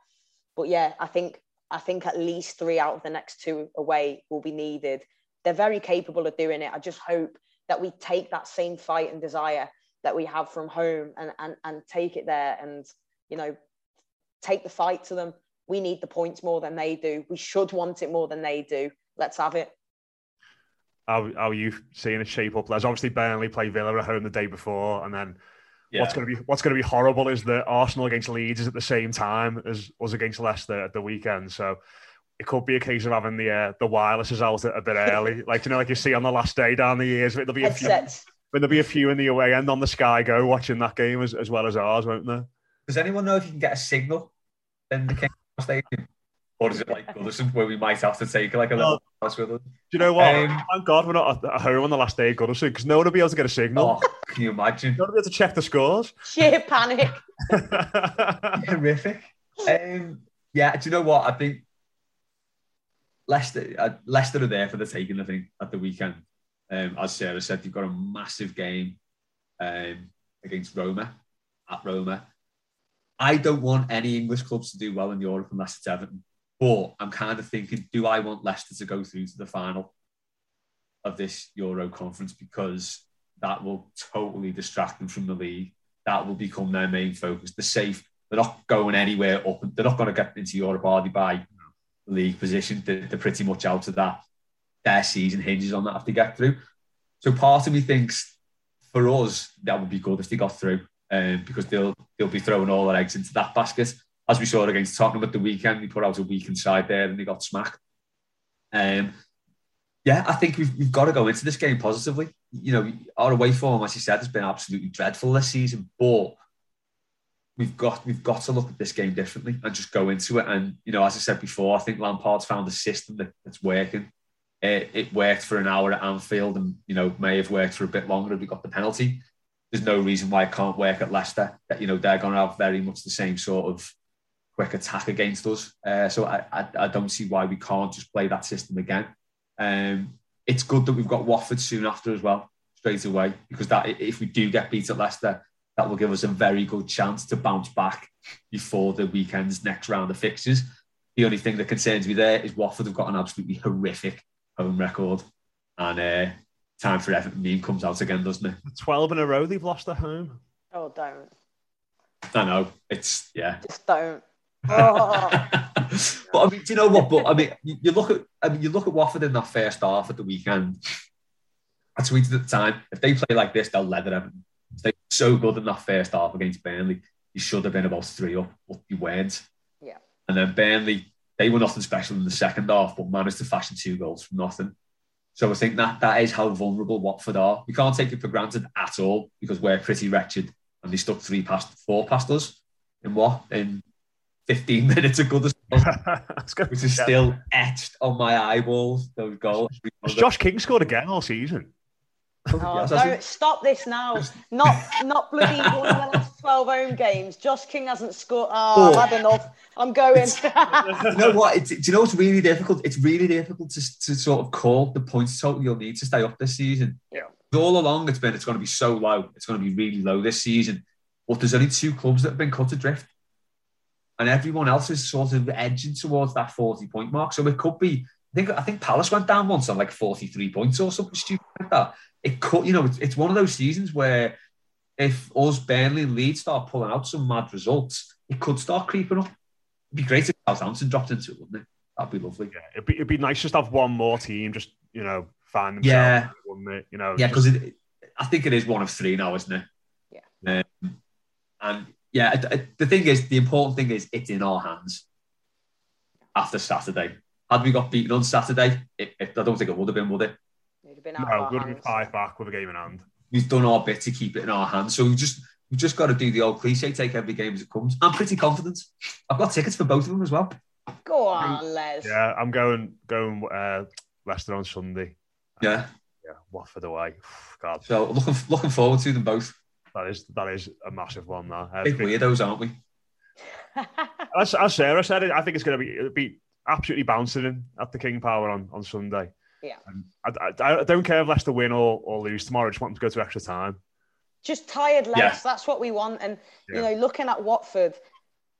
But yeah, I think I think at least three out of the next two away will be needed. They're very capable of doing it. I just hope that we take that same fight and desire that we have from home and and, and take it there and you know take the fight to them. We need the points more than they do. We should want it more than they do. Let's have it. How, how are you seeing it shape up? There's obviously Burnley play Villa at home the day before, and then yeah. what's going to be what's going to be horrible is that Arsenal against Leeds is at the same time as us against Leicester at the weekend. So it could be a case of having the uh, the wirelesses out a bit early, like you know, like you see on the last day down the years. There'll be a few, but there'll be a few in the away end on the Sky Go watching that game as, as well as ours, won't there? Does anyone know if you can get a signal in the King Stadium? Or is it like Goodison where we might have to take like a little oh, with us? Do you know what? Um, Thank God we're not at home on the last day of Goodison because no one will be able to get a signal. Oh, can you imagine? No one will be able to check the scores. Sheer panic. Horrific. Um, yeah, do you know what? I think Leicester, uh, Leicester are there for the taking, I think, at the weekend. Um, as Sarah said, you've got a massive game um, against Roma, at Roma. I don't want any English clubs to do well in Europe unless it's Everton. But I'm kind of thinking, do I want Leicester to go through to the final of this Euro conference because that will totally distract them from the league. That will become their main focus. They're safe. They're not going anywhere up. They're not going to get into Europe hardly by league position. They're, they're pretty much out of that. Their season hinges on that if they get through. So part of me thinks for us that would be good if they got through, um, because they'll they'll be throwing all their eggs into that basket as we saw against Tottenham at the weekend, they put out a weak inside there and they got smacked. Um, yeah, I think we've, we've got to go into this game positively. You know, our away form, as you said, has been absolutely dreadful this season, but we've got we've got to look at this game differently and just go into it. And you know, as I said before, I think Lampard's found a system that, that's working. It, it worked for an hour at Anfield, and you know, may have worked for a bit longer if we got the penalty. There's no reason why it can't work at Leicester. That you know, they're going to have very much the same sort of quick attack against us. Uh, so I, I, I, don't see why we can't just play that system again. Um, it's good that we've got Watford soon after as well, straight away, because that if we do get beat at Leicester, that will give us a very good chance to bounce back before the weekend's next round of fixtures. The only thing that concerns me there is Watford have got an absolutely horrific home record, and uh, time for Everton meme comes out again, doesn't it? Twelve in a row they've lost at home. Oh, don't. I know it's yeah. Just don't. Oh. but I mean, do you know what? But I mean, you, look at I mean, you look at Watford in that first half at the weekend. I tweeted at the time, if they play like this, they'll leather them. They're so good in that first half against Burnley. You should have been about three up, but you weren't. Yeah. And then Burnley, they were nothing special in the second half, but managed to fashion two goals from nothing. So I think that that is how vulnerable Watford are. We can't take it for granted at all because we're pretty wretched, and they stuck three past four past us in what in 15 minutes of good which is still etched on my eyeballs. Those goals. Has Josh King scored again all season? Oh, no, stop this now. Not not bloody one of the last 12 home games. Josh King hasn't scored. Oh, oh. I've had enough. I'm going. you know what? It's, do you know what's really difficult? It's really difficult to, to sort of call the points total you'll need to stay up this season. Yeah. All along, it's been it's going to be so low. It's going to be really low this season. But there's only two clubs that have been cut adrift and everyone else is sort of edging towards that 40 point mark. So it could be, I think, I think Palace went down once on like 43 points or something stupid like that. It could, you know, it's, it's one of those seasons where if us, Burnley and Leeds start pulling out some mad results, it could start creeping up. It'd be great if Southampton dropped into it, wouldn't it? That'd be lovely. Yeah, it'd be, it'd be nice just to have one more team, just, you know, find themselves, yeah. wouldn't it? You know, yeah, because just... I think it is one of three now, isn't it? Yeah. Um, and yeah, the thing is, the important thing is it's in our hands after Saturday. Had we got beaten on Saturday, it, it, I don't think it would have been, would it? It'd have been no, would have been five back with a game in hand. We've done our bit to keep it in our hands, so we just we've just got to do the old cliche: take every game as it comes. I'm pretty confident. I've got tickets for both of them as well. Go on, Les. Yeah, I'm going going uh, Leicester on Sunday. Yeah, yeah, Watford away. God. So looking looking forward to them both. That is that is a massive one. That uh, Big weirdos, aren't we? as, as Sarah said, I think it's going to be it'll be absolutely bouncing at the King Power on, on Sunday. Yeah. I, I, I, don't care if Leicester win or, or lose tomorrow. I just want them to go to extra time. Just tired legs. Yeah. That's what we want. And yeah. you know, looking at Watford,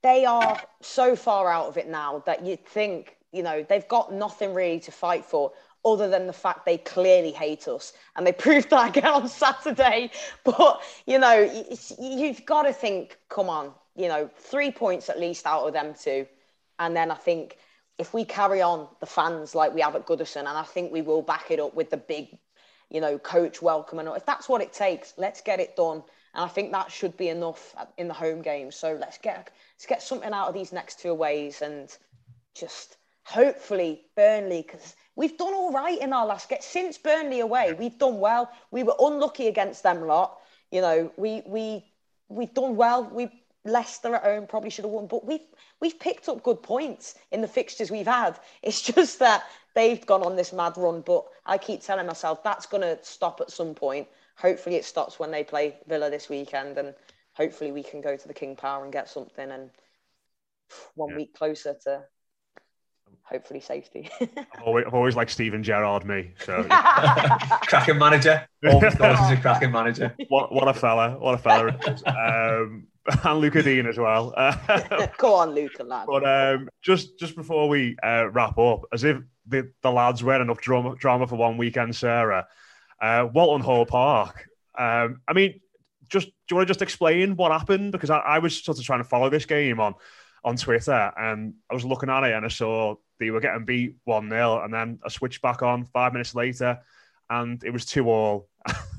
they are so far out of it now that you'd think you know they've got nothing really to fight for other than the fact they clearly hate us and they proved that again on Saturday. But you know, you've got to think, come on, you know, three points at least out of them two, and then I think if we carry on the fans like we have at Goodison, and I think we will back it up with the big, you know, coach welcome and if that's what it takes, let's get it done. And I think that should be enough in the home game. So let's get let's get something out of these next two ways and just hopefully Burnley because we've done all right in our last get since Burnley away. We've done well. We were unlucky against them lot. You know, we we we've done well. We Leicester at home probably should have won, but we've we've picked up good points in the fixtures we've had. It's just that they've gone on this mad run. But I keep telling myself that's going to stop at some point. Hopefully, it stops when they play Villa this weekend, and hopefully, we can go to the King Power and get something. And one yeah. week closer to hopefully safety. I've, always, I've always liked Steven Gerrard, me. So cracking manager. Always thought he's a cracking manager. What, what a fella! What a fella! um, and Luca Digne as well. Go on, Luca, lad. But um, just just before we uh, wrap up, as if the, the lads were enough drama, drama for one weekend, Sarah. Uh, Walton Hall Park. Um, I mean, just do you want to just explain what happened? Because I, I was sort of trying to follow this game on on Twitter, and I was looking at it, and I saw they were getting beat one 0 and then I switched back on five minutes later, and it was two all.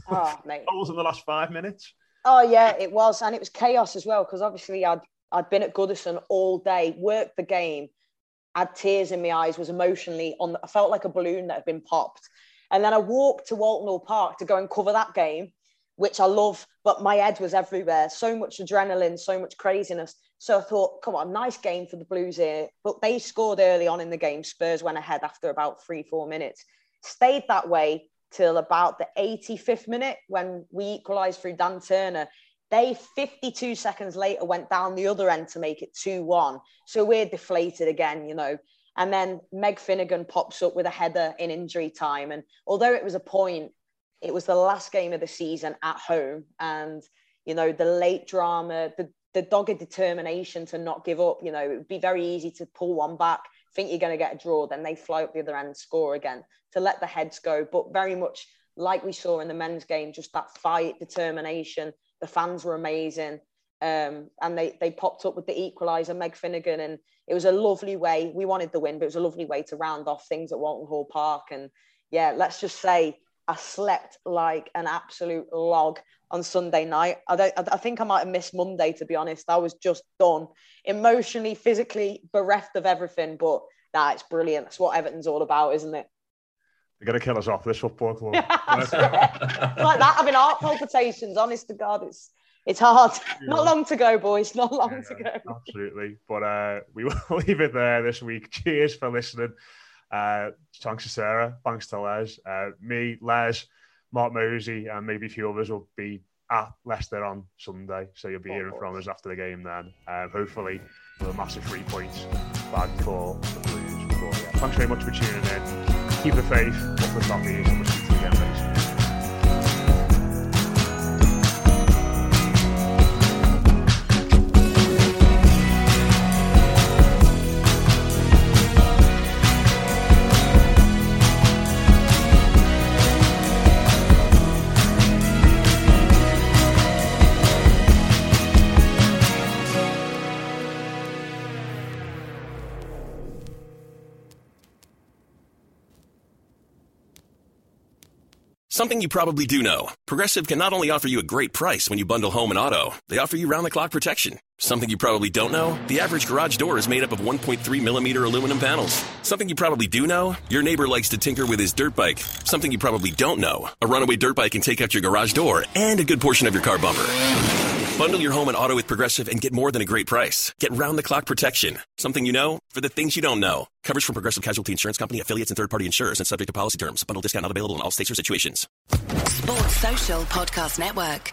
Oh, mate! Goals in the last five minutes. Oh yeah, it was, and it was chaos as well because obviously I'd I'd been at Goodison all day, worked the game, had tears in my eyes, was emotionally on. The, I felt like a balloon that had been popped, and then I walked to Walton Hall Park to go and cover that game, which I love, but my head was everywhere. So much adrenaline, so much craziness. So I thought, come on, nice game for the Blues here. But they scored early on in the game. Spurs went ahead after about three, four minutes. Stayed that way till about the 85th minute when we equalised through Dan Turner. They 52 seconds later went down the other end to make it 2 1. So we're deflated again, you know. And then Meg Finnigan pops up with a header in injury time. And although it was a point, it was the last game of the season at home. And, you know, the late drama, the, the dogged determination to not give up, you know, it would be very easy to pull one back think you're going to get a draw, then they fly up the other end, score again to let the heads go. But very much like we saw in the men's game, just that fight, determination. The fans were amazing. Um, and they, they popped up with the equaliser, Meg Finnigan, and it was a lovely way. We wanted the win, but it was a lovely way to round off things at Walton Hall Park. And yeah, let's just say I slept like an absolute log on Sunday night. I, I think I might have missed Monday, to be honest. I was just done, emotionally, physically bereft of everything. But nah, it's brilliant. That's what Everton's all about, isn't it? They're going to kill us off this football club. like that, having heart palpitations. Honest to God, it's it's hard. Yeah. Not long to go, boys. Not long yeah, to go. Absolutely. But uh, we will leave it there this week. Cheers for listening. Uh, thanks to Sarah. Thanks to Les. Uh, me, Les. Mark Mosey and maybe a few others will be at Leicester on Sunday. So you'll be hearing from us after the game then. Um, hopefully, with a massive three points back for the Blues. But, yeah, thanks very much for tuning in. Keep the faith. Up the top Something you probably do know. Progressive can not only offer you a great price when you bundle home and auto, they offer you round the clock protection. Something you probably don't know, the average garage door is made up of 1.3 millimeter aluminum panels. Something you probably do know, your neighbor likes to tinker with his dirt bike. Something you probably don't know, a runaway dirt bike can take out your garage door and a good portion of your car bumper. Bundle your home and auto with Progressive and get more than a great price. Get round the clock protection. Something you know for the things you don't know. Coverage from Progressive Casualty Insurance Company, affiliates, and third party insurers and subject to policy terms. Bundle discount not available in all states or situations. Sports Social Podcast Network.